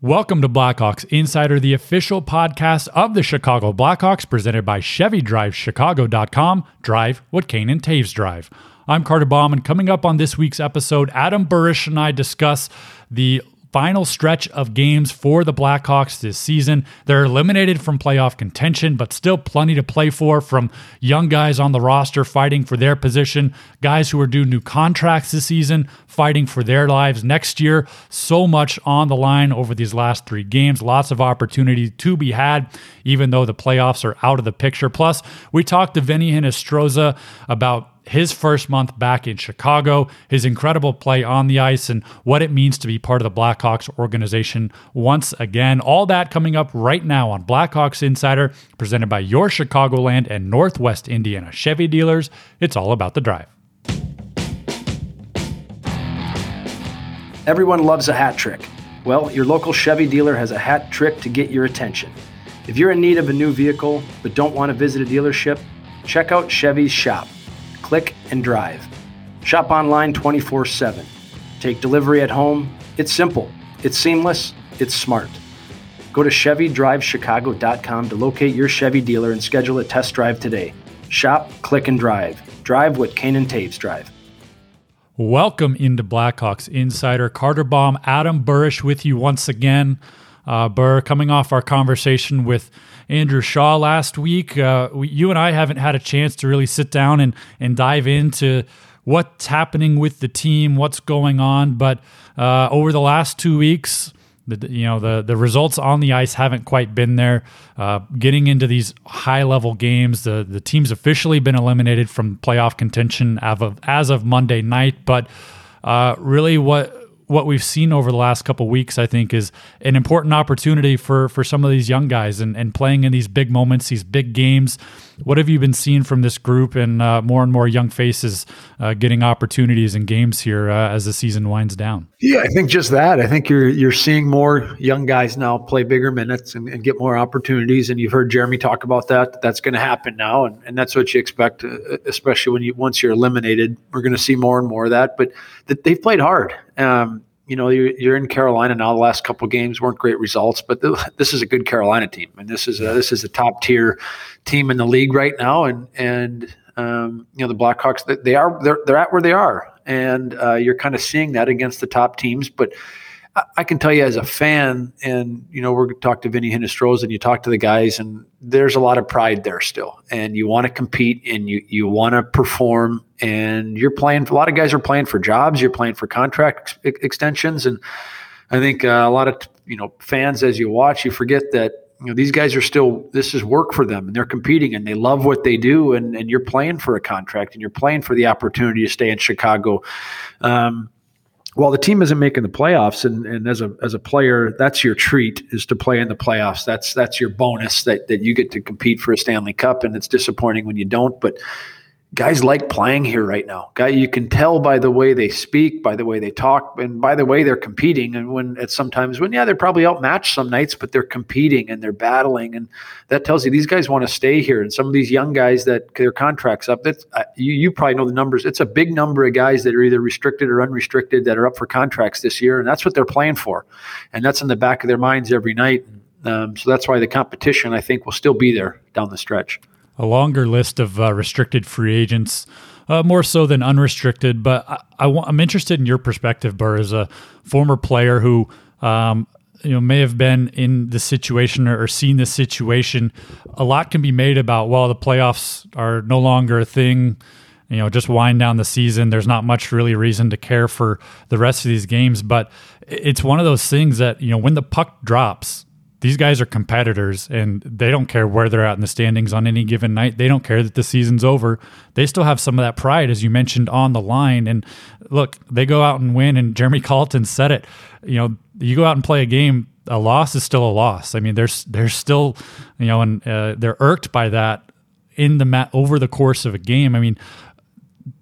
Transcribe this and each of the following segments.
Welcome to Blackhawks Insider, the official podcast of the Chicago Blackhawks, presented by ChevyDriveChicago.com. Drive what Kane and Toews drive. I'm Carter Baum, and coming up on this week's episode, Adam Burish and I discuss the final stretch of games for the Blackhawks this season. They're eliminated from playoff contention, but still plenty to play for from young guys on the roster fighting for their position, guys who are due new contracts this season, fighting for their lives next year. So much on the line over these last three games. Lots of opportunity to be had, even though the playoffs are out of the picture. Plus, we talked to Vinny Hinostroza about his first month back in Chicago, his incredible play on the ice, and what it means to be part of the Blackhawks organization once again. All that coming up right now on Blackhawks Insider, presented by your Chicagoland and Northwest Indiana Chevy dealers. It's all about the drive. Everyone loves a hat trick. Well, your local Chevy dealer has a hat trick to get your attention. If you're in need of a new vehicle but don't want to visit a dealership, check out Chevy's shop click and drive. Shop online 24 7. Take delivery at home. It's simple, it's seamless, it's smart. Go to ChevyDriveChicago.com to locate your Chevy dealer and schedule a test drive today. Shop, click, and drive. Drive what Kane and Toews drive. Welcome into Blackhawks Insider. Carter Baum, Adam Burish with you once again. Uh, Burr, coming off our conversation with Andrew Shaw last week. Uh, we, you and I haven't had a chance to really sit down and, and dive into what's happening with the team, what's going on. But uh, over the last two weeks, the, you know the the results on the ice haven't quite been there. Uh, getting into these high level games, the the team's officially been eliminated from playoff contention as of as of Monday night. But uh, really, what what we've seen over the last couple weeks, I think, is an important opportunity for for some of these young guys and, and playing in these big moments, these big games. What have you been seeing from this group and uh, more and more young faces uh, getting opportunities in games here uh, as the season winds down? Yeah, I think just that. I think you're you're seeing more young guys now play bigger minutes and, and get more opportunities. And you've heard Jeremy talk about that. That's going to happen now, and, and that's what you expect, uh, especially when you once you're eliminated. We're going to see more and more of that. But that they've played hard. Um, you know, you're, you're, in Carolina now. The last couple games weren't great results, but the, this is a good Carolina team, and this is a, this is a top tier team in the league right now. And and um, you know the Blackhawks, they are they're they're at where they are, and uh, you're kind of seeing that against the top teams, but I can tell you as a fan, and you know, we're talk to Vinny Hinostroza, and you talk to the guys, and there's a lot of pride there still, and you want to compete, and you you want to perform, and you're playing. A lot of guys are playing for jobs, you're playing for contract ex- extensions, and I think uh, a lot of you know fans, as you watch, you forget that you know these guys are still this is work for them, and they're competing, and they love what they do, and and you're playing for a contract, and you're playing for the opportunity to stay in Chicago. Um, well, the team isn't making the playoffs, and, and as a as a player, that's your treat is to play in the playoffs. That's that's your bonus that that you get to compete for a Stanley Cup, and it's disappointing when you don't. But guys like playing here right now. Guy, you can tell by the way they speak, by the way they talk, and by the way they're competing. And when it's sometimes when yeah, they're probably outmatched some nights, but they're competing and they're battling, and that tells you these guys want to stay here. And some of these young guys that their contracts up, that uh, you you probably know the numbers. It's a big number of guys that are either restricted or unrestricted that are up for contracts this year, and that's what they're playing for, and that's in the back of their minds every night. Um, so that's why the competition, I think, will still be there down the stretch a longer list of uh, restricted free agents, uh, more so than unrestricted. But I, I am interested in your perspective, Burr, as a former player who um, you know may have been in the situation or, or seen this situation. A lot can be made about well, the playoffs are no longer a thing. You know, just wind down the season. There's not much really reason to care for the rest of these games, but it's one of those things that you know when the puck drops these guys are competitors and they don't care where they're at in the standings on any given night. They don't care that the season's over. They still have some of that pride, as you mentioned, on the line. And look, they go out and win. And Jeremy Colliton said it. You know, you go out and play a game. A loss is still a loss. I mean, there's there's still, you know, and uh, they're irked by that in the mat over the course of a game. I mean,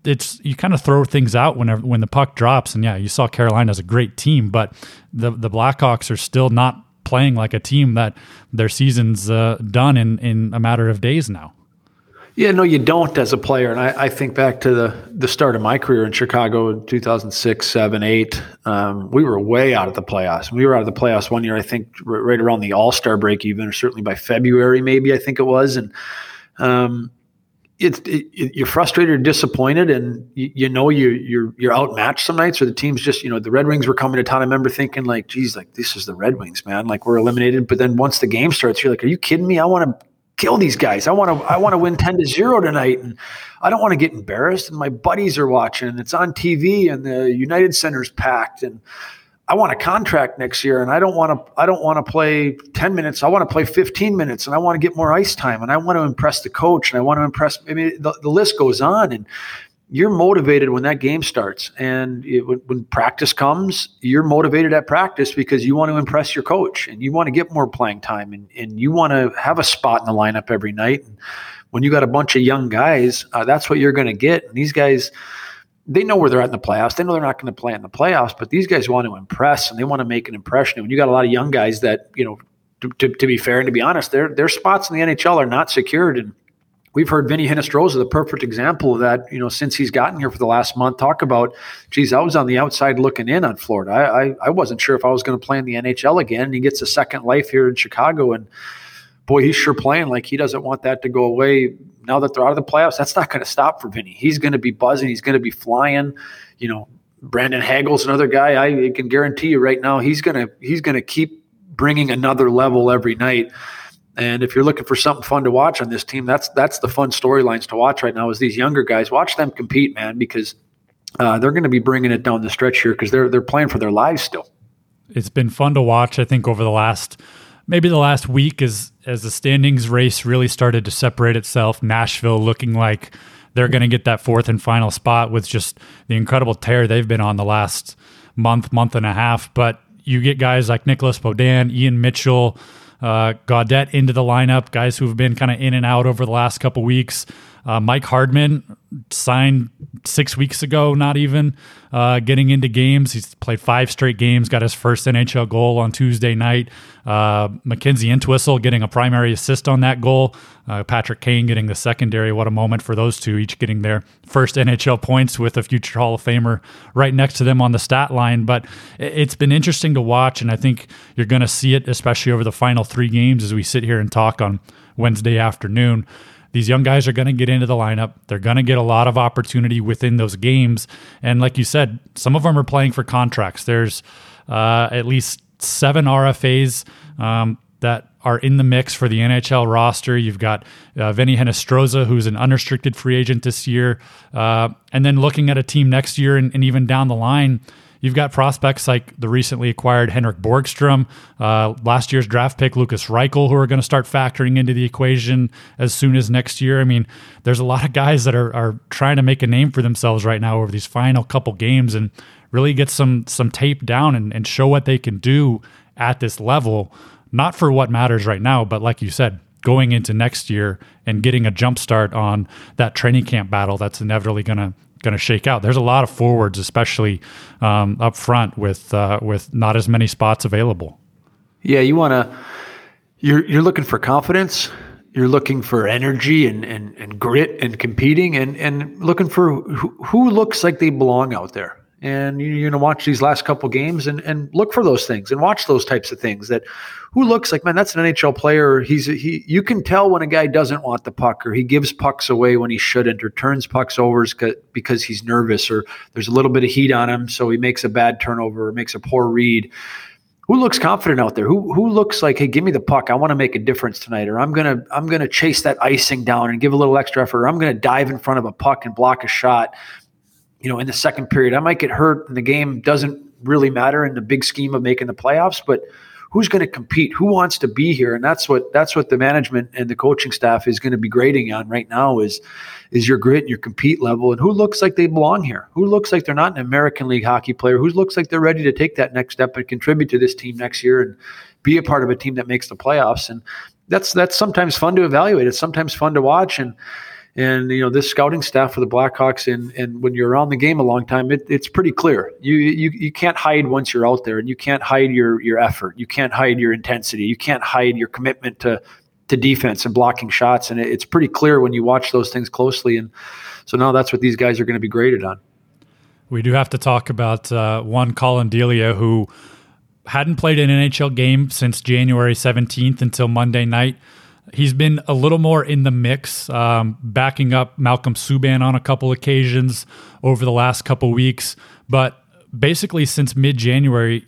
it's you kind of throw things out whenever when the puck drops. And yeah, you saw Carolina's a great team, but the the Blackhawks are still not playing like a team that their season's uh, done in in a matter of days now. Yeah, no, you don't as a player. And I, I, think back to the the start of my career in Chicago in 2006, 7, 8. Um, we were way out of the playoffs. We were out of the playoffs one year, I think, right around the All Star break, even, or certainly by February, maybe, I think it was. And um, it's it, you're frustrated disappointed, and you, you, know you you're you're outmatched some nights, or the team's just you know the Red Wings were coming to town. I remember thinking like, geez, like this is the Red Wings, man. Like we're eliminated. But then once the game starts, you're like, are you kidding me? I want to kill these guys. I want to I want to win 10 to 0 tonight and I don't want to get embarrassed and my buddies are watching and it's on TV and the United Center's packed and I want a contract next year and I don't want to I don't want to play 10 minutes. I want to play 15 minutes and I want to get more ice time and I want to impress the coach and I want to impress I mean the, the list goes on and you're motivated when that game starts and it, when, practice comes you're motivated at practice because you want to impress your coach and you want to get more playing time and, and you want to have a spot in the lineup every night and when you got a bunch of young guys uh, that's what you're going to get and these guys they know where they're at in the playoffs they know they're not going to play in the playoffs but these guys want to impress and they want to make an impression and you got a lot of young guys that you know to, to, to be fair and to be honest their their spots in the nhl are not secured and we've heard Vinny Hinostroza, the perfect example of that, you know, since he's gotten here for the last month, talk about, geez, I was on the outside looking in on Florida. I, I, I wasn't sure if I was going to play in the NHL again. And he gets a second life here in Chicago. And boy, he's sure playing like he doesn't want that to go away now that they're out of the playoffs. That's not going to stop for Vinny. He's going to be buzzing. He's going to be flying. You know, Brandon Hagel's another guy. I can guarantee you right now, he's going to, he's going to keep bringing another level every night. And if you're looking for something fun to watch on this team, that's that's the fun storylines to watch right now. Is these younger guys watch them compete, man, because uh, they're going to be bringing it down the stretch here because they're they're playing for their lives still. It's been fun to watch. I think over the last maybe the last week as as the standings race really started to separate itself. Nashville looking like they're going to get that fourth and final spot with just the incredible tear they've been on the last month, month and a half. But you get guys like Nicholas Beaudin, Ian Mitchell uh, into the lineup, guys who have been kind of in and out over the last couple weeks. Uh, Mike Hardman signed six weeks ago, not even uh, getting into games. He's played five straight games, got his first NHL goal on Tuesday night. Uh, Mackenzie Entwistle getting a primary assist on that goal. Uh, Patrick Kane getting the secondary. What a moment for those two, each getting their first NHL points with a future Hall of Famer right next to them on the stat line. But it's been interesting to watch, and I think you're going to see it, especially over the final three games as we sit here and talk on Wednesday afternoon. These young guys are going to get into the lineup. They're going to get a lot of opportunity within those games. And like you said, some of them are playing for contracts. There's uh, at least seven RFAs um, that are in the mix for the NHL roster. You've got uh, Vinny Hinostroza, who's an unrestricted free agent this year. Uh, and then looking at a team next year and, and even down the line, You've got prospects like the recently acquired Henrik Borgstrom, uh, last year's draft pick Lukas Reichel, who are going to start factoring into the equation as soon as next year. I mean, there's a lot of guys that are, are trying to make a name for themselves right now over these final couple games and really get some some tape down and, and show what they can do at this level. Not for what matters right now, but like you said, going into next year and getting a jump start on that training camp battle that's inevitably going to going to shake out. There's a lot of forwards, especially um, up front, with uh, with not as many spots available. Yeah, you want to. You're you're looking for confidence. You're looking for energy and, and, and grit and competing and, and looking for who, who looks like they belong out there and you're going to watch these last couple games and, and look for those things and watch those types of things that who looks like man that's an NHL player. He's he you can tell when a guy doesn't want the puck or he gives pucks away when he shouldn't or turns pucks over because he's nervous or there's a little bit of heat on him so he makes a bad turnover or makes a poor read. Who looks confident out there? Who who looks like hey give me the puck. I want to make a difference tonight or I'm to I'm to chase that icing down and give a little extra effort or I'm to dive in front of a puck and block a shot you know, in the second period. I might get hurt and the game doesn't really matter in the big scheme of making the playoffs, but who's going to compete? Who wants to be here? And that's what that's what the management and the coaching staff is going to be grading on right now is is your grit and your compete level and who looks like they belong here? Who looks like they're not an American League hockey player? Who looks like they're ready to take that next step and contribute to this team next year and be a part of a team that makes the playoffs? And that's that's sometimes fun to evaluate. It's sometimes fun to watch and and you know this scouting staff for the Blackhawks, and and when you're around the game a long time, it, it's pretty clear. You, you you can't hide once you're out there, and you can't hide your your effort. You can't hide your intensity. You can't hide your commitment to to defense and blocking shots. And it's pretty clear when you watch those things closely. And so now that's what these guys are going to be graded on. We do have to talk about uh, one Collin Delia who hadn't played an NHL game since January 17th until Monday night. He's been a little more in the mix, um, backing up Malcolm Subban on a couple occasions over the last couple weeks. But basically, since mid January,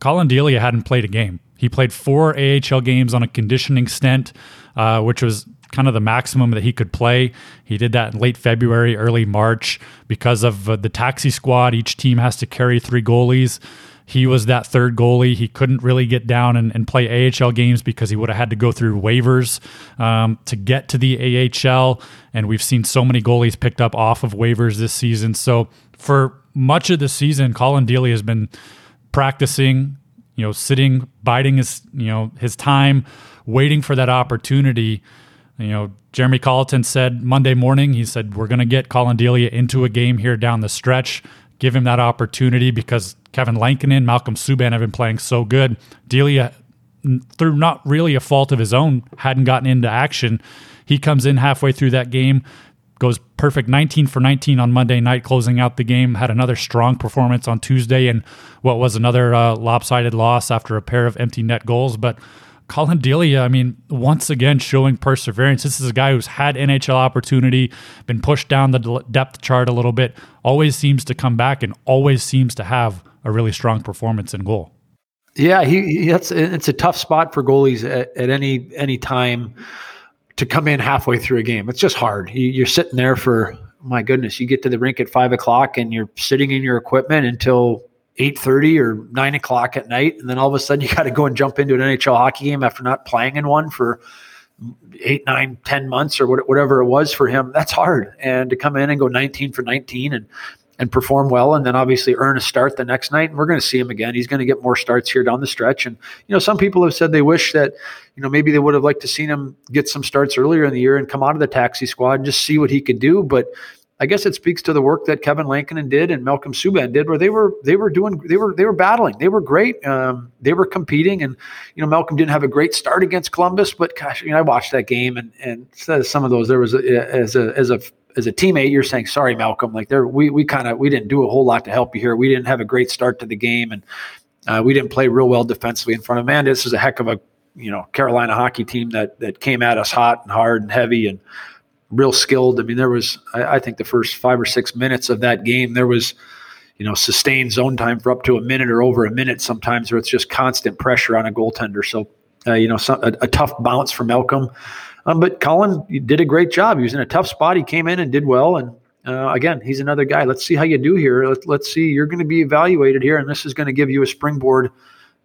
Collin Delia hadn't played a game. He played four AHL games on a conditioning stent, uh, which was kind of the maximum that he could play. He did that in late February, early March because of uh, the taxi squad. Each team has to carry three goalies. He was that third goalie. He couldn't really get down and, and play AHL games because he would have had to go through waivers um, to get to the AHL. And we've seen so many goalies picked up off of waivers this season. So for much of the season, Collin Delia has been practicing you know, sitting, biding his, you know, his time, waiting for that opportunity. You know, Jeremy Colliton said Monday morning, he said, we're going to get Collin Delia into a game here down the stretch, give him that opportunity because Kevin Lankinen, Malcolm Subban have been playing so good. Delia, through not really a fault of his own, hadn't gotten into action. He comes in halfway through that game, goes perfect 19 for 19 on Monday night, closing out the game. Had another strong performance on Tuesday and what was another uh, lopsided loss after a pair of empty net goals. But Collin Delia, I mean, once again showing perseverance. This is a guy who's had NHL opportunity, been pushed down the depth chart a little bit, always seems to come back and always seems to have a really strong performance in goal. Yeah, he, he that's it's a tough spot for goalies at, at any any time to come in halfway through a game. It's just hard. You, are sitting there for my goodness. You get to the rink at five o'clock and you're sitting in your equipment until eight thirty or nine o'clock at night, and then all of a sudden you got to go and jump into an NHL hockey game after not playing in one for eight, nine, ten months or whatever it was for him. That's hard. And to come in and go nineteen for nineteen and and perform well, and then obviously earn a start the next night. And we're going to see him again. He's going to get more starts here down the stretch. And you know, some people have said they wish that you know maybe they would have liked to seen him get some starts earlier in the year and come out of the taxi squad and just see what he could do. But I guess it speaks to the work that Kevin Lankinen did and Malcolm Subban did, where they were they were doing they were they were battling, they were great, um, they were competing, and you know Malcolm didn't have a great start against Columbus, but gosh, you know I watched that game and and some of those there was a, as a as a as a teammate, you're saying, sorry, Malcolm, like there, we, we kind of, we didn't do a whole lot to help you here. We didn't have a great start to the game and uh, we didn't play real well defensively in front of man. This is a heck of a, you know, Carolina hockey team that, that came at us hot and hard and heavy and real skilled. I mean, there was, I, I think the first five or six minutes of that game, there was, you know, sustained zone time for up to a minute or over a minute sometimes where it's just constant pressure on a goaltender. So, uh, you know, some, a, a tough bounce for Malcolm. Um, but Collin did a great job. He was in a tough spot. He came in and did well. And uh, again, he's another guy. Let's see how you do here. Let, let's see. You're going to be evaluated here, and this is going to give you a springboard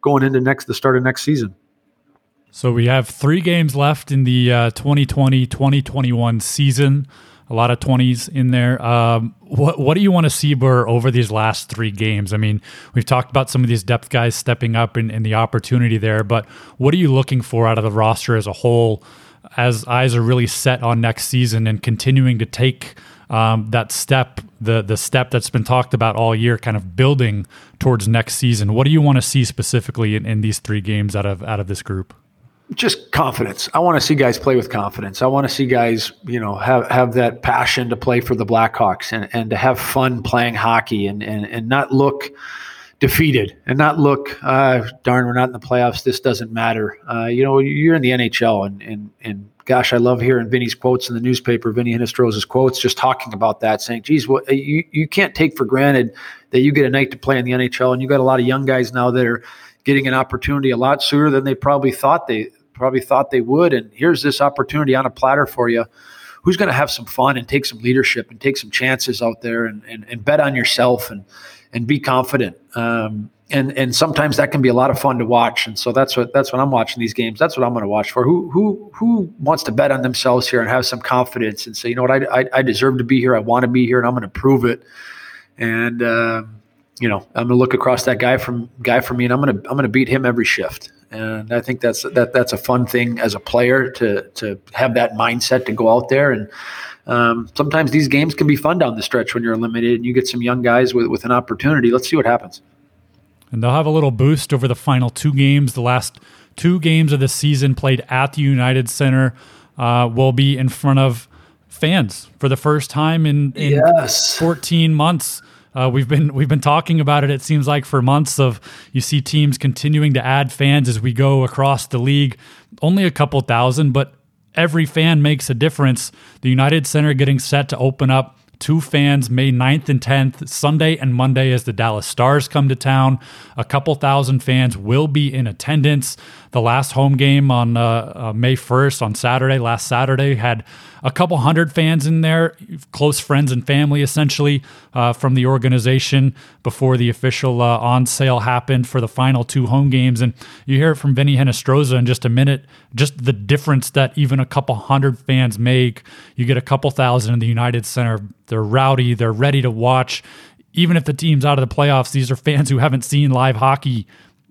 going into next the start of next season. So we have three games left in the 2020-2021 uh, season. A lot of 20s in there. Um, what what do you want to see Burr over these last three games? I mean, we've talked about some of these depth guys stepping up and, the opportunity there, but what are you looking for out of the roster as a whole? as eyes are really set on next season and continuing to take um, that step, the the step that's been talked about all year, kind of building towards next season. What do you want to see specifically in, in these three games out of out of this group? Just confidence. I want to see guys play with confidence. I want to see guys, you know, have have that passion to play for the Blackhawks and, and to have fun playing hockey and and, and not look defeated and not look, uh, darn, we're not in the playoffs. This doesn't matter. Uh, you know, you're in the NHL, and and and gosh, I love hearing Vinny's quotes in the newspaper. Vinny Hinostroza's quotes, just talking about that, saying, "Geez, what you you can't take for granted that you get a night to play in the NHL, and you got a lot of young guys now that are getting an opportunity a lot sooner than they probably thought they probably thought they would. And here's this opportunity on a platter for you." Who's going to have some fun and take some leadership and take some chances out there and, and, and bet on yourself and and be confident. Um, and and sometimes that can be a lot of fun to watch. And so that's what that's what I'm watching these games. That's what I'm going to watch for. Who who who wants to bet on themselves here and have some confidence and say, you know what, I I, I deserve to be here. I want to be here, and I'm going to prove it. And uh, you know, I'm going to look across that guy from guy for me, and I'm going to I'm going to beat him every shift. And I think that's that that's a fun thing as a player to to have that mindset to go out there and um, sometimes these games can be fun down the stretch when you're limited and you get some young guys with, with an opportunity. Let's see what happens. And they'll have a little boost over the final two games. The last two games of the season played at the United Center uh, will be in front of fans for the first time in, in yes. 14 months. Uh, we've been we've been talking about it. It seems like for months of you see teams continuing to add fans as we go across the league. Only a couple thousand, but every fan makes a difference. The United Center getting set to open up to fans May 9th and 10th, Sunday and Monday as the Dallas Stars come to town. A couple thousand fans will be in attendance. The last home game on uh, uh, May 1st, on Saturday, last Saturday, had a couple hundred fans in there, close friends and family essentially uh, from the organization before the official uh, on sale happened for the final two home games. And you hear it from Vinny Hinostroza in just a minute, just the difference that even a couple hundred fans make. You get a couple thousand in the United Center. They're rowdy, they're ready to watch. Even if the team's out of the playoffs, these are fans who haven't seen live hockey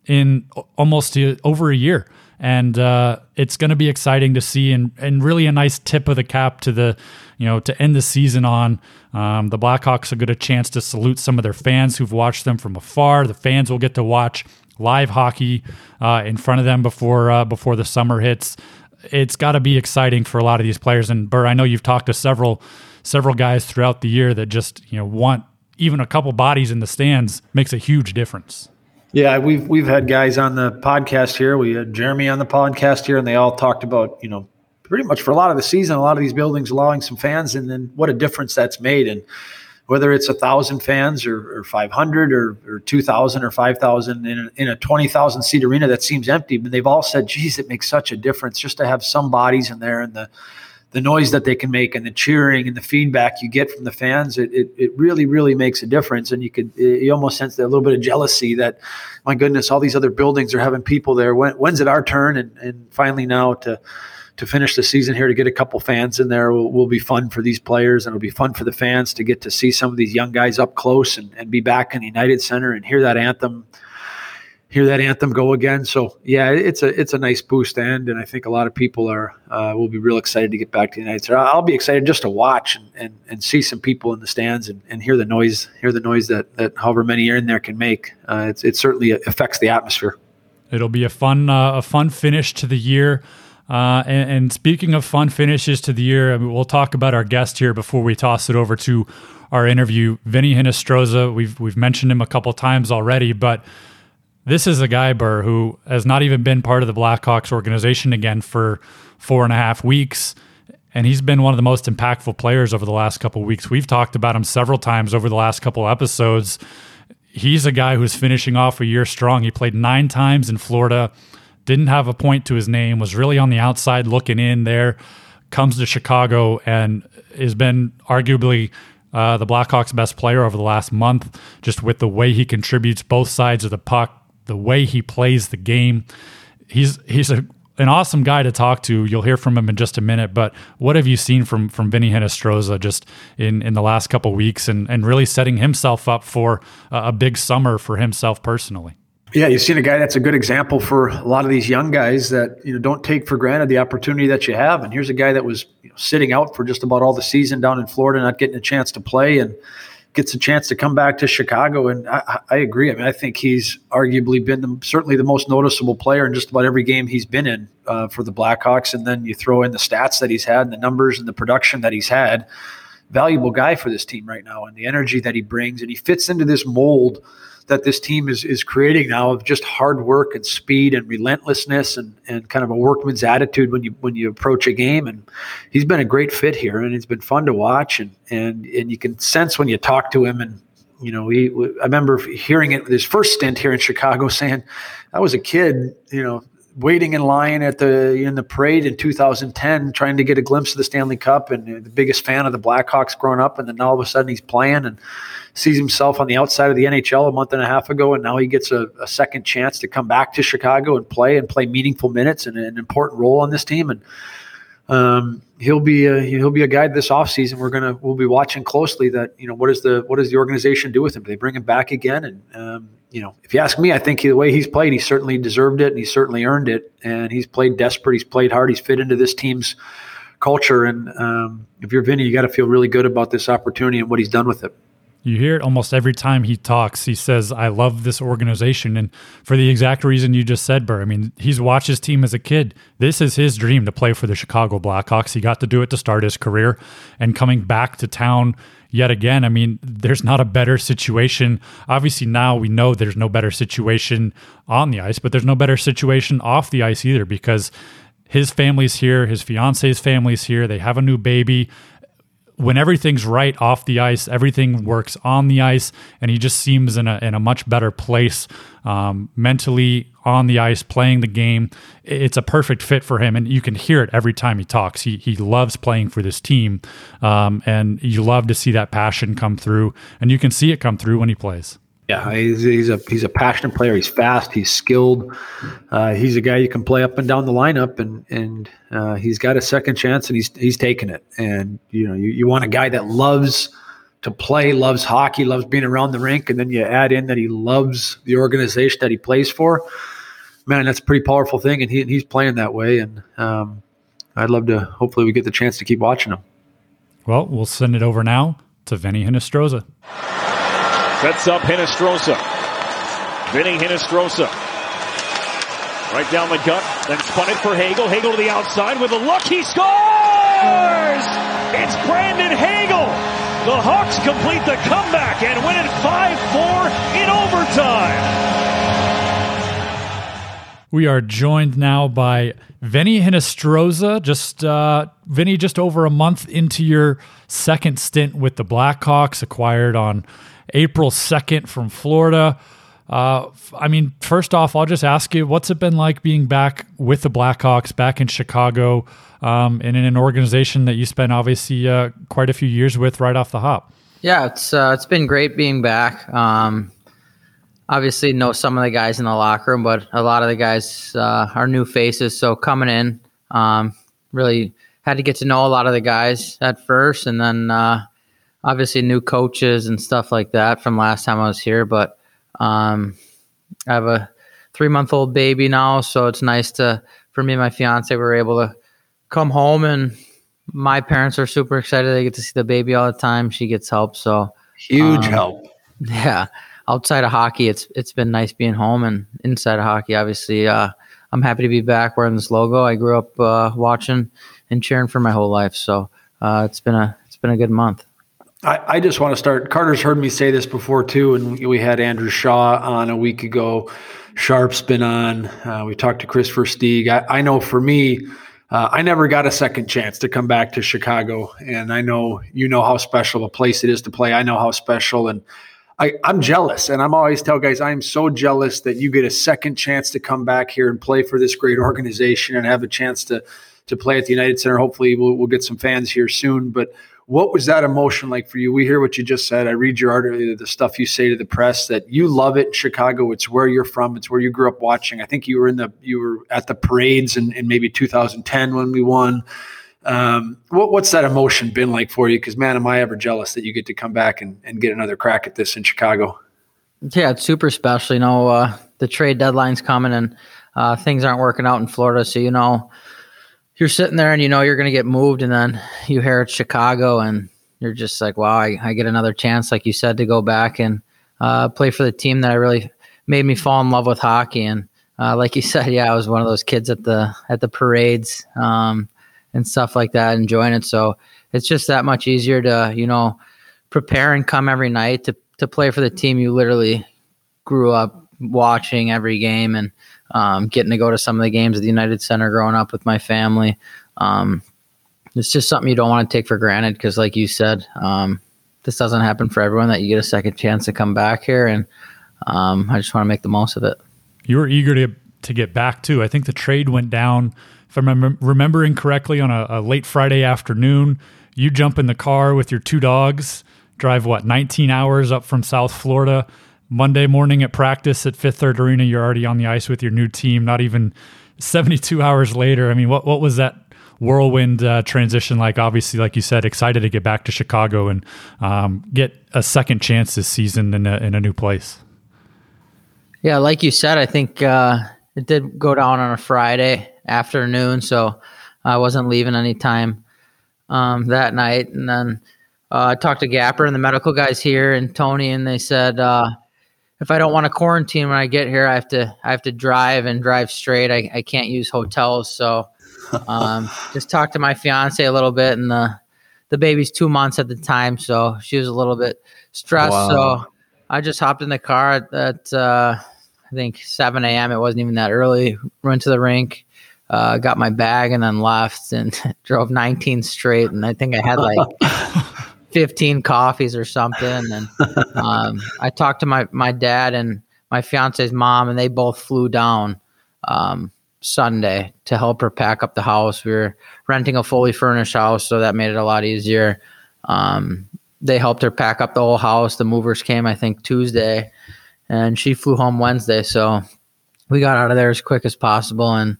in almost over a year. And uh, it's going to be exciting to see and, and really a nice tip of the cap to the you know to end the season on. Um, the blackhawks will get a chance to salute some of their fans who've watched them from afar. The fans will get to watch live hockey uh, in front of them before uh, before the summer hits. It's got to be exciting for a lot of these players. And burr i know you've talked to several several guys throughout the year that just you know want even a couple bodies in the stands makes a huge difference yeah, we've we've had guys on the podcast here. We had Jeremy on the podcast here, and they all talked about you know pretty much for a lot of the season, a lot of these buildings allowing some fans, and then what a difference that's made. And whether it's a thousand fans or, or 500 or, or 2,000 or 5,000 in a, in a 20,000 seat arena that seems empty, but they've all said, geez, it makes such a difference just to have some bodies in there and the, the noise that they can make and the cheering and the feedback you get from the fans, it, it, it really, really makes a difference. And you could, you almost sense that little bit of jealousy that, my goodness, all these other buildings are having people there. When, when's it our turn? And, and finally now to, to finish the season here to get a couple fans in there will, will, be fun for these players and it'll be fun for the fans to get to see some of these young guys up close and, and be back in the United Center and hear that anthem hear that anthem go again. So yeah, it's a it's a nice boost end, and I think a lot of people are uh, will be real excited to get back to the United States. I'll be excited just to watch and, and, and see some people in the stands and, and hear the noise, hear the noise that that however many are in there can make. Uh, it certainly affects the atmosphere. It'll be a fun uh, a fun finish to the year. Uh, and, and, speaking of fun finishes to the year, we'll talk about our guest here before we toss it over to our interview, Vinny Hinostroza. We've we've mentioned him a couple times already, but this is a guy, Burr, who has not even been part of the Blackhawks organization again for four and a half weeks. And he's been one of the most impactful players over the last couple weeks. We've talked about him several times over the last couple episodes. He's a guy who's finishing off a year strong. He played nine times in Florida, didn't have a point to his name, was really on the outside looking in there, comes to Chicago and has been arguably uh, the Blackhawks' best player over the last month, just with the way he contributes both sides of the puck, the way he plays the game. He's he's a an awesome guy to talk to. You'll hear from him in just a minute. But what have you seen from from Vinny Hinostroza just in in the last couple weeks, and and really setting himself up for a, a big summer for himself personally? Yeah, you've seen a guy that's a good example for a lot of these young guys that you know don't take for granted the opportunity that you have. And here's a guy that was you know, sitting out for just about all the season down in Florida, not getting a chance to play, and gets a chance to come back to Chicago. And I, I agree. I mean, I think he's arguably been the, certainly the most noticeable player in just about every game he's been in uh, for the Blackhawks. And then you throw in the stats that he's had and the numbers and the production that he's had. Valuable guy for this team right now and the energy that he brings. And he fits into this mold that this team is is creating now of just hard work and speed and relentlessness and, and kind of a workman's attitude when you when you approach a game. And he's been a great fit here, and it's been fun to watch. And and and you can sense when you talk to him and. You know, he, I remember hearing it his first stint here in Chicago saying, I was a kid, you know, waiting in line at the in the parade in 2010, trying to get a glimpse of the Stanley Cup, and uh, the biggest fan of the Blackhawks growing up. And then all of a sudden, he's playing and sees himself on the outside of the NHL a month and a half ago, and now he gets a, a second chance to come back to Chicago and play and play meaningful minutes and an important role on this team. And um, he'll be a, he'll be a guy this offseason. We're gonna we'll be watching closely that you know what does the what does the organization do with him? Do they bring him back again? And um, you know, if you ask me, I think the way he's played, he certainly deserved it and he certainly earned it. And he's played desperate. He's played hard. He's fit into this team's culture. And um, if you're Vinny, you got to feel really good about this opportunity and what he's done with it. You hear it almost every time he talks. He says, I love this organization. And for the exact reason you just said, Burr, I mean, he's watched his team as a kid. This is his dream to play for the Chicago Blackhawks. He got to do it to start his career. And coming back to town yet again, I mean, there's not a better situation. Obviously, now we know there's no better situation on the ice, but there's no better situation off the ice either because his family's here, his fiance's family's here. They have a new baby when everything's right off the ice, everything works on the ice, and he just seems in a in a much better place um, mentally on the ice, playing the game. It's a perfect fit for him, and you can hear it every time he talks. He he loves playing for this team, um, and you love to see that passion come through, and you can see it come through when he plays. Yeah, he's, he's a he's a passionate player. He's fast. He's skilled. Uh, he's a guy you can play up and down the lineup, and and uh, he's got a second chance, and he's he's taking it. And you know, you, you want a guy that loves to play, loves hockey, loves being around the rink, and then you add in that he loves the organization that he plays for. Man, that's a pretty powerful thing, and he, he's playing that way. And um, I'd love to. Hopefully, we get the chance to keep watching him. Well, we'll send it over now to Vinny Hinostroza. Sets up Hinostroza. Vinny Hinostroza. Right down the gut. Then spun it for Hagel. Hagel to the outside with a look. He scores! It's Brandon Hagel. The Hawks complete the comeback and win it 5-4 in overtime. We are joined now by Vinny Hinostroza. Just uh, Vinny, just over a month into your second stint with the Blackhawks, acquired on April 2nd from Florida. Uh, I mean, first off, I'll just ask you, what's it been like being back with the Blackhawks, back in Chicago, um, and in an organization that you spent obviously uh, quite a few years with right off the hop? Yeah, it's uh, it's been great being back. Um, obviously, know some of the guys in the locker room, but a lot of the guys uh, are new faces. So coming in, um, really had to get to know a lot of the guys at first, and then uh, obviously new coaches and stuff like that from last time I was here. But um, I have a three month old baby now, so it's nice to for me and my fiance we are able to come home and my parents are super excited. They get to see the baby all the time. She gets help, so huge um, help. Yeah, outside of hockey, it's it's been nice being home, and inside of hockey, obviously, uh, I'm happy to be back wearing this logo. I grew up uh, watching and cheering for my whole life, so uh, it's been a it's been a good month. I, I, just want to start. Carter's heard me say this before too, and we had Andrew Shaw on a week ago. Sharp's been on. Uh, we talked to Kris Versteeg. I, I know for me, uh, I never got a second chance to come back to Chicago, and I know you know how special a place it is to play. I know how special, and I, I'm jealous, and I'm always tell guys I am so jealous that you get a second chance to come back here and play for this great organization and have a chance to to play at the United Center. Hopefully, we'll, we'll get some fans here soon, but what was that emotion like for you? We hear what you just said. I read your article, the stuff you say to the press that you love it. in Chicago, it's where you're from. It's where you grew up watching. I think you were in the you were at the parades in, in maybe 2010 when we won. Um, what, what's that emotion been like for you? Because man, am I ever jealous that you get to come back and, and get another crack at this in Chicago? Yeah, it's super special. You know, uh, the trade deadline's coming and uh, things aren't working out in Florida, so you know you're sitting there and you know you're going to get moved, and then you hear it's Chicago, and you're just like, wow, I, I get another chance, like you said, to go back and uh, play for the team that I really made me fall in love with hockey. And uh, like you said, yeah, I was one of those kids at the at the parades um, and stuff like that, enjoying it. So it's just that much easier to you know prepare and come every night to to play for the team you literally grew up watching every game and um, getting to go to some of the games at the United Center growing up with my family. Um, it's just something you don't want to take for granted because, like you said, um, this doesn't happen for everyone that you get a second chance to come back here. And um, I just want to make the most of it. You were eager to, to get back too. I think the trade went down, if I'm remembering correctly, on a, a late Friday afternoon. You jump in the car with your two dogs, drive what, 19 hours up from South Florida Monday morning at practice at Fifth Third Arena, you're already on the ice with your new team. Not even 72 hours later. I mean, what what was that whirlwind uh, transition like? Obviously, like you said, excited to get back to Chicago and um, get a second chance this season in a, in a new place. Yeah, like you said, I think uh, it did go down on a Friday afternoon, so I wasn't leaving any time um, that night, and then uh, I talked to Gapper and the medical guys here and Tony, and they said uh, if I don't want to quarantine when I get here, I have to I have to drive and drive straight. I, I can't use hotels, so um, just talked to my fiance a little bit, and the the baby's two months at the time, so she was a little bit stressed. Wow. So I just hopped in the car at, at uh, I think 7 a.m. It wasn't even that early. Went to the rink, uh, got my bag, and then left and drove 19 straight. And I think I had like 15 coffees or something. And um, I talked to my my dad and my fiance's mom, and they both flew down um, Sunday to help her pack up the house. We were renting a fully furnished house, so that made it a lot easier. Um, they helped her pack up the whole house. The movers came, I think, Tuesday, and she flew home Wednesday. So we got out of there as quick as possible. And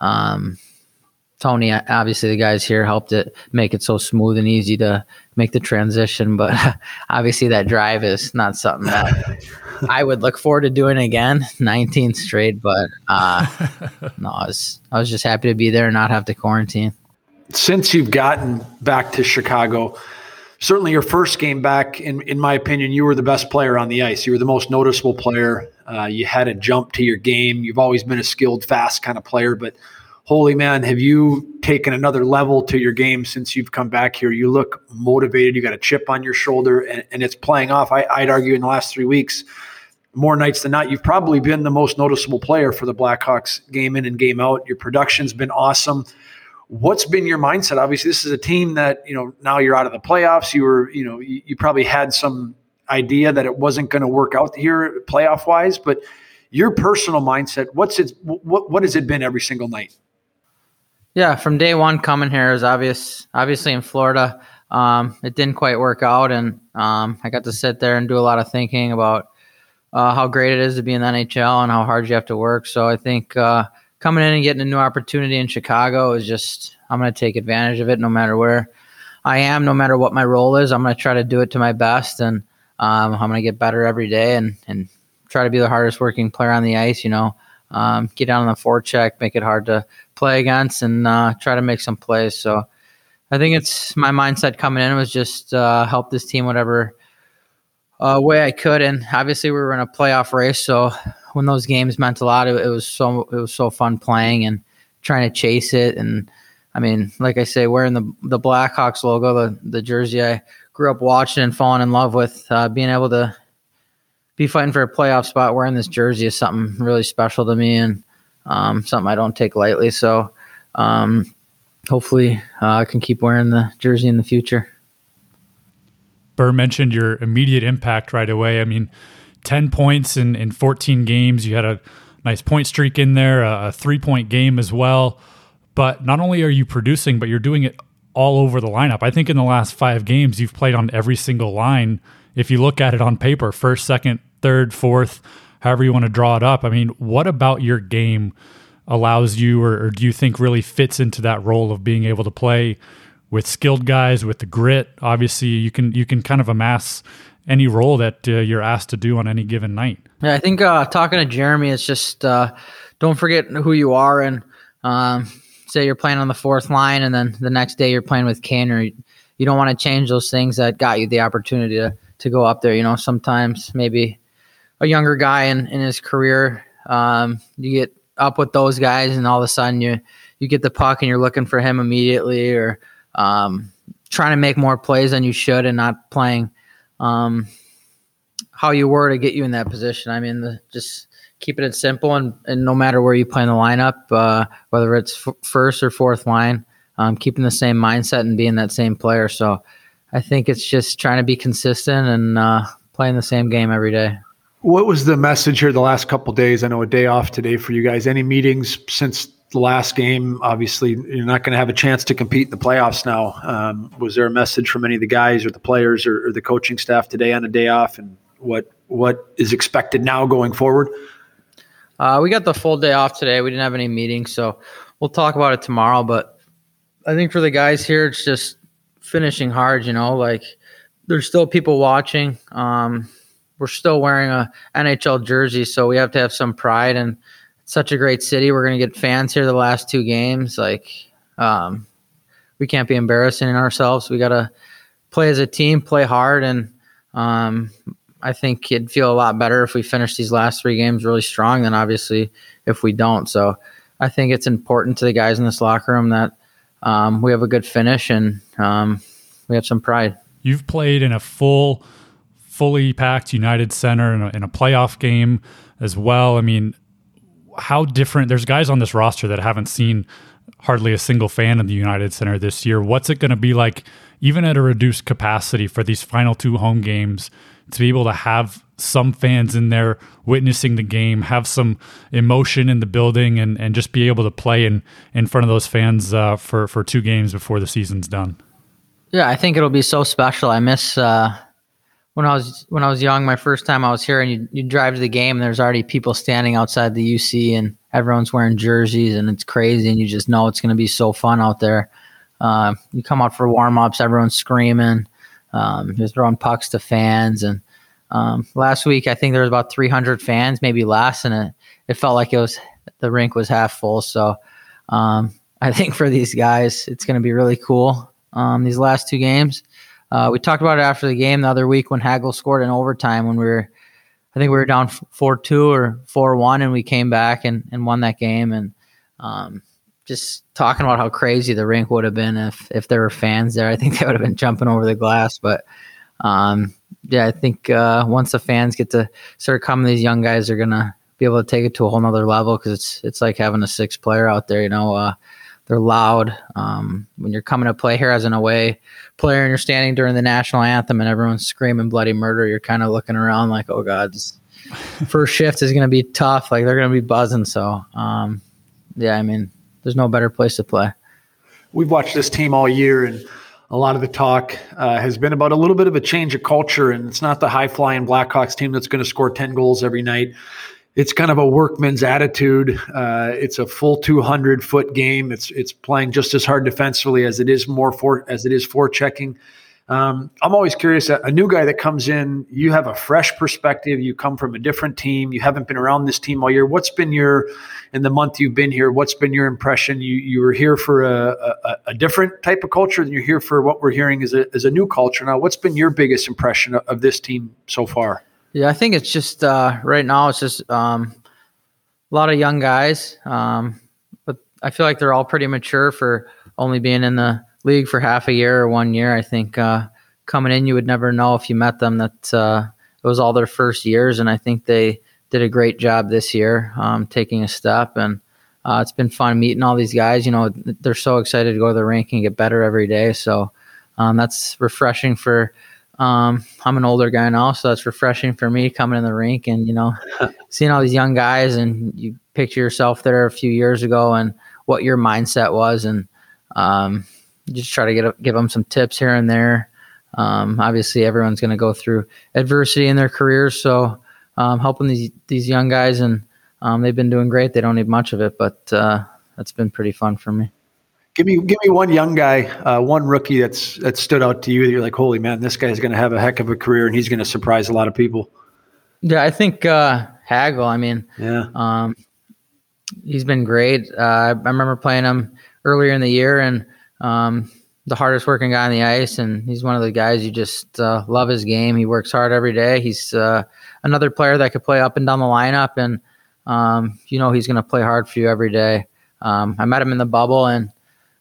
um, Tony, obviously, the guys here helped it make it so smooth and easy to make the transition. But obviously, that drive is not something that I would look forward to doing again, 19 straight. But uh, no, I was I was just happy to be there and not have to quarantine. Since you've gotten back to Chicago, certainly your first game back, in, in my opinion, you were the best player on the ice. You were the most noticeable player. Uh, you had a jump to your game. You've always been a skilled, fast kind of player, but holy man, have you taken another level to your game since you've come back here? You look motivated. You got a chip on your shoulder, and, and it's playing off. I, I'd argue in the last three weeks, more nights than not, you've probably been the most noticeable player for the Blackhawks game in and game out. Your production's been awesome what's been your mindset? Obviously, this is a team that you know now you're out of the playoffs. You were you know you, you probably had some idea that it wasn't going to work out here playoff wise, but your personal mindset, what's it? What what has it been every single night? Yeah, from day one coming here is obvious. Obviously in Florida, um, it didn't quite work out, and um, I got to sit there and do a lot of thinking about uh, how great it is to be in the NHL and how hard you have to work. So I think uh, coming in and getting a new opportunity in Chicago is just I'm going to take advantage of it no matter where I am, no matter what my role is. I'm going to try to do it to my best, and um, I'm going to get better every day and and try to be the hardest working player on the ice. You know, um, get down on the forecheck, make it hard to play against, and uh, try to make some plays. So. I think it's my mindset coming in was just uh, help this team whatever uh, way I could, and obviously we were in a playoff race, so when those games meant a lot. It, it, was so it was so fun playing and trying to chase it. And I mean, like I say, wearing the the Blackhawks logo, the the jersey I grew up watching and falling in love with, uh, being able to be fighting for a playoff spot wearing this jersey is something really special to me and um, something I don't take lightly. So um, hopefully uh, I can keep wearing the jersey in the future. Burr mentioned your immediate impact right away. I mean, 10 points in, in 14 games. You had a nice point streak in there, a, a three point game as well. But not only are you producing, but you're doing it all over the lineup. I think in the last five games, you've played on every single line. If you look at it on paper, first, second, third, fourth, however you want to draw it up. I mean, what about your game allows you, or, or do you think really fits into that role of being able to play with skilled guys with the grit? Obviously, you can you can kind of amass any role that uh, you're asked to do on any given night. Yeah, I think uh, talking to Jeremy, it's just uh, don't forget who you are, and um, say you're playing on the fourth line, and then the next day you're playing with Kaner. You don't want to change those things that got you the opportunity to to go up there. You know, sometimes maybe a younger guy in, in his career, um, you get up with those guys, and all of a sudden you you get the puck and you're looking for him immediately, or um, trying to make more plays than you should, and not playing um, how you were to get you in that position. I mean, the, just keeping it simple and, and no matter where you play in the lineup, uh, whether it's f- first or fourth line, um, keeping the same mindset and being that same player. So I think it's just trying to be consistent and uh, playing the same game every day. What was the message here the last couple days? I know a day off today for you guys. Any meetings since the last game. Obviously, you're not going to have a chance to compete in the playoffs now. Um, was there a message from any of the guys or the players or, or, the coaching staff today on a day off, and what what is expected now going forward? Uh, we got the full day off today. We didn't have any meetings, so we'll talk about it tomorrow. But I think for the guys here, it's just finishing hard. You know, like there's still people watching. Um, we're still wearing a NHL jersey, so we have to have some pride and such a great city. We're going to get fans here the last two games. Like, um, we can't be embarrassing ourselves. We got to play as a team, play hard, and um, I think it'd feel a lot better if we finish these last three games really strong than obviously if we don't. So I think it's important to the guys in this locker room that um, we have a good finish and um, we have some pride. You've played in a full, fully packed United Center in a, in a playoff game as well. I mean, how different? There's guys on this roster that haven't seen hardly a single fan in the United Center this year. What's it going to be like, even at a reduced capacity, for these final two home games? to be able to have some fans in there witnessing the game, have some emotion in the building, and, and just be able to play in, in front of those fans uh, for, for two games before the season's done. Yeah, I think it'll be so special. I miss uh, when I was when I was young. My first time I was here, and you you drive to the game, and there's already people standing outside the UC, and everyone's wearing jerseys, and it's crazy, and you just know it's going to be so fun out there. Uh, you come out for warm ups, everyone's screaming. Um, just throwing pucks to fans. And um, last week, I think there was about 300 fans, maybe less, and it, it felt like it was the rink was half full. So um, I think for these guys, it's going to be really cool. Um, these last two games, uh, we talked about it after the game the other week when Hagel scored in overtime when we were, I think we were down four two or four one, and we came back and, and won that game. And um, just talking about how crazy the rink would have been if if there were fans there. I think they would have been jumping over the glass. But um, yeah, I think uh, once the fans get to start coming, these young guys are gonna be able to take it to a whole nother level because it's it's like having a six player out there. You know, uh, they're loud. Um, when you're coming to play here as an away player and you're standing during the national anthem and everyone's screaming bloody murder, you're kind of looking around like, oh god, this first shift is gonna be tough. Like they're gonna be buzzing. So um, yeah, I mean there's no better place to play. We've watched this team all year, and a lot of the talk uh, has been about a little bit of a change of culture. And it's not the high flying Blackhawks team that's going to score 10 goals every night. It's kind of a workman's attitude. Uh, it's a full 200 foot game. It's it's playing just as hard defensively as it is more for as it is for checking. Um, I'm always curious. A new guy that comes in, you have a fresh perspective. You come from a different team. You haven't been around this team all year. What's been your, in the month you've been here, what's been your impression? You you were here for a, a, a different type of culture than you're here for what we're hearing is a, is a new culture. Now, what's been your biggest impression of, of this team so far? Yeah, I think it's just uh, right now, it's just um, a lot of young guys. Um, but I feel like they're all pretty mature for only being in the league for half a year or one year. I think uh, coming in, you would never know if you met them that uh, it was all their first years, and I think they did a great job this year, um, taking a step. And uh, it's been fun meeting all these guys. You know, they're so excited to go to the rink and get better every day. So um, that's refreshing for. Um, I'm an older guy now, so that's refreshing for me coming in the rink and you know seeing all these young guys and you picture yourself there a few years ago and what your mindset was and um, just try to get give them some tips here and there. Um, obviously, everyone's going to go through adversity in their careers, so um, helping these these young guys, and um, they've been doing great. They don't need much of it, but uh, that's been pretty fun for me. Give me give me one young guy, uh, one rookie that's that stood out to you. That you're like, holy man, this guy's going to have a heck of a career, and he's going to surprise a lot of people. Yeah, I think uh, Hagel. I mean, yeah, um, he's been great. Uh, I remember playing him earlier in the year, and um, the hardest working guy on the ice, and he's one of the guys you just uh, love his game. He works hard every day. He's uh, another player that could play up and down the lineup, and um, you know he's going to play hard for you every day. Um, I met him in the bubble, and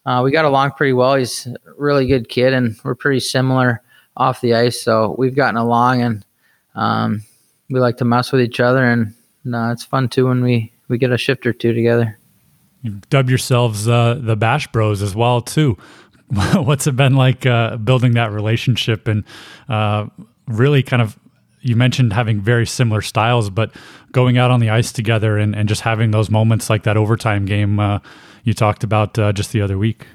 uh, we got along pretty well. He's a really good kid, and we're pretty similar off the ice, so we've gotten along, and um, we like to mess with each other, and uh, it's fun too when we we get a shift or two together. You've dubbed yourselves uh, the Bash Bros as well too. What's it been like uh, building that relationship and uh, really kind of? You mentioned having very similar styles, but going out on the ice together and, and just having those moments like that overtime game uh, you talked about uh, just the other week.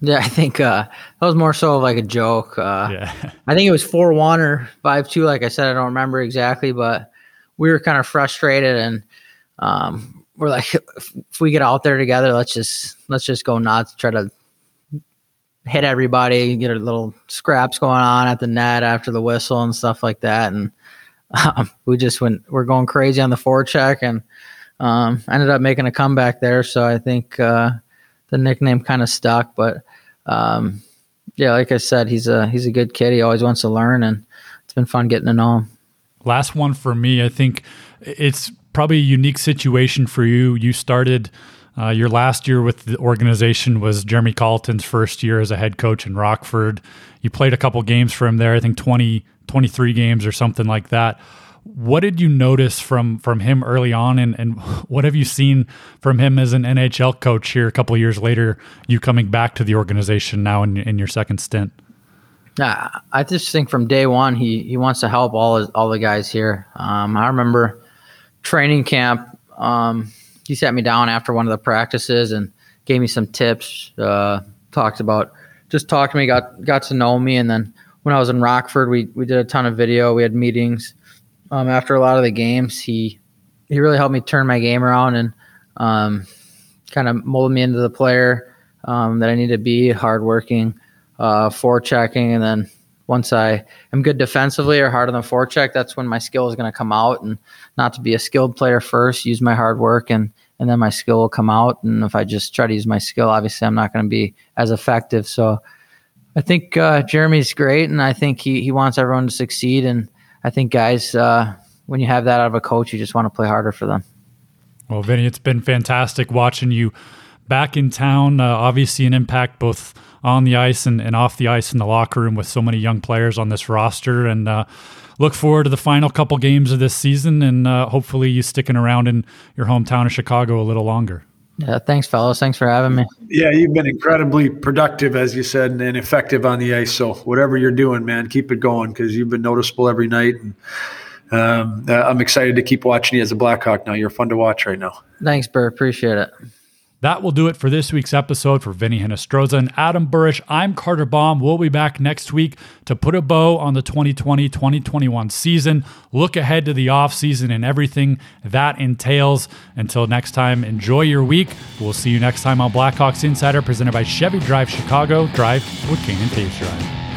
Yeah, I think uh, that was more so like a joke. Uh, yeah. I think it was four one or five two. Like I said, I don't remember exactly, but we were kind of frustrated, and um, we're like, if, if we get out there together, let's just let's just go nuts, try to hit everybody, get a little scraps going on at the net after the whistle and stuff like that. And um, we just went, we're going crazy on the forecheck and um, ended up making a comeback there. So I think uh, the nickname kind of stuck, but um, Yeah, like I said, he's a he's a good kid. He always wants to learn, and it's been fun getting to know him. Last one for me. I think it's probably a unique situation for you. You started uh, your last year with the organization was Jeremy Colliton's first year as a head coach in Rockford. You played a couple games for him there. I think 20, 23 games or something like that. What did you notice from from him early on, and, and what have you seen from him as an NHL coach here a couple years later? You coming back to the organization now in, in your second stint. Yeah, I just think from day one he he wants to help all his, all the guys here. Um, I remember training camp. Um, he sat me down after one of the practices and gave me some tips. Uh, talked about just talked to me, got got to know me, and then when I was in Rockford, we we did a ton of video. We had meetings. Um, after a lot of the games, he he really helped me turn my game around and um, kind of molded me into the player um, that I need to be, hardworking, uh, forechecking, and then once I am good defensively or hard on the forecheck, that's when my skill is going to come out. And not to be a skilled player first, use my hard work, and and then my skill will come out. And if I just try to use my skill, obviously I'm not going to be as effective. So I think uh, Jeremy's great, and I think he he wants everyone to succeed. And I think guys, uh, when you have that out of a coach, you just want to play harder for them. Well, Vinny, it's been fantastic watching you back in town. Uh, obviously, an impact both on the ice and, and off the ice in the locker room with so many young players on this roster. And uh, look forward to the final couple games of this season and uh, hopefully you sticking around in your hometown of Chicago a little longer. Yeah, thanks, fellas. Thanks for having me. Yeah, you've been incredibly productive, as you said, and effective on the ice. So whatever you're doing, man, keep it going because you've been noticeable every night. And um, uh, I'm excited to keep watching you as a Blackhawk. Now you're fun to watch right now. Thanks, Bert. Appreciate it. That will do it for this week's episode for Vinny Hinostroza and Adam Burish. I'm Carter Baum. We'll be back next week to put a bow on the 2020 2021 season, look ahead to the offseason and everything that entails. Until next time, enjoy your week. We'll see you next time on Blackhawks Insider, presented by Chevy Drive Chicago. Drive with Kane and Toews Drive.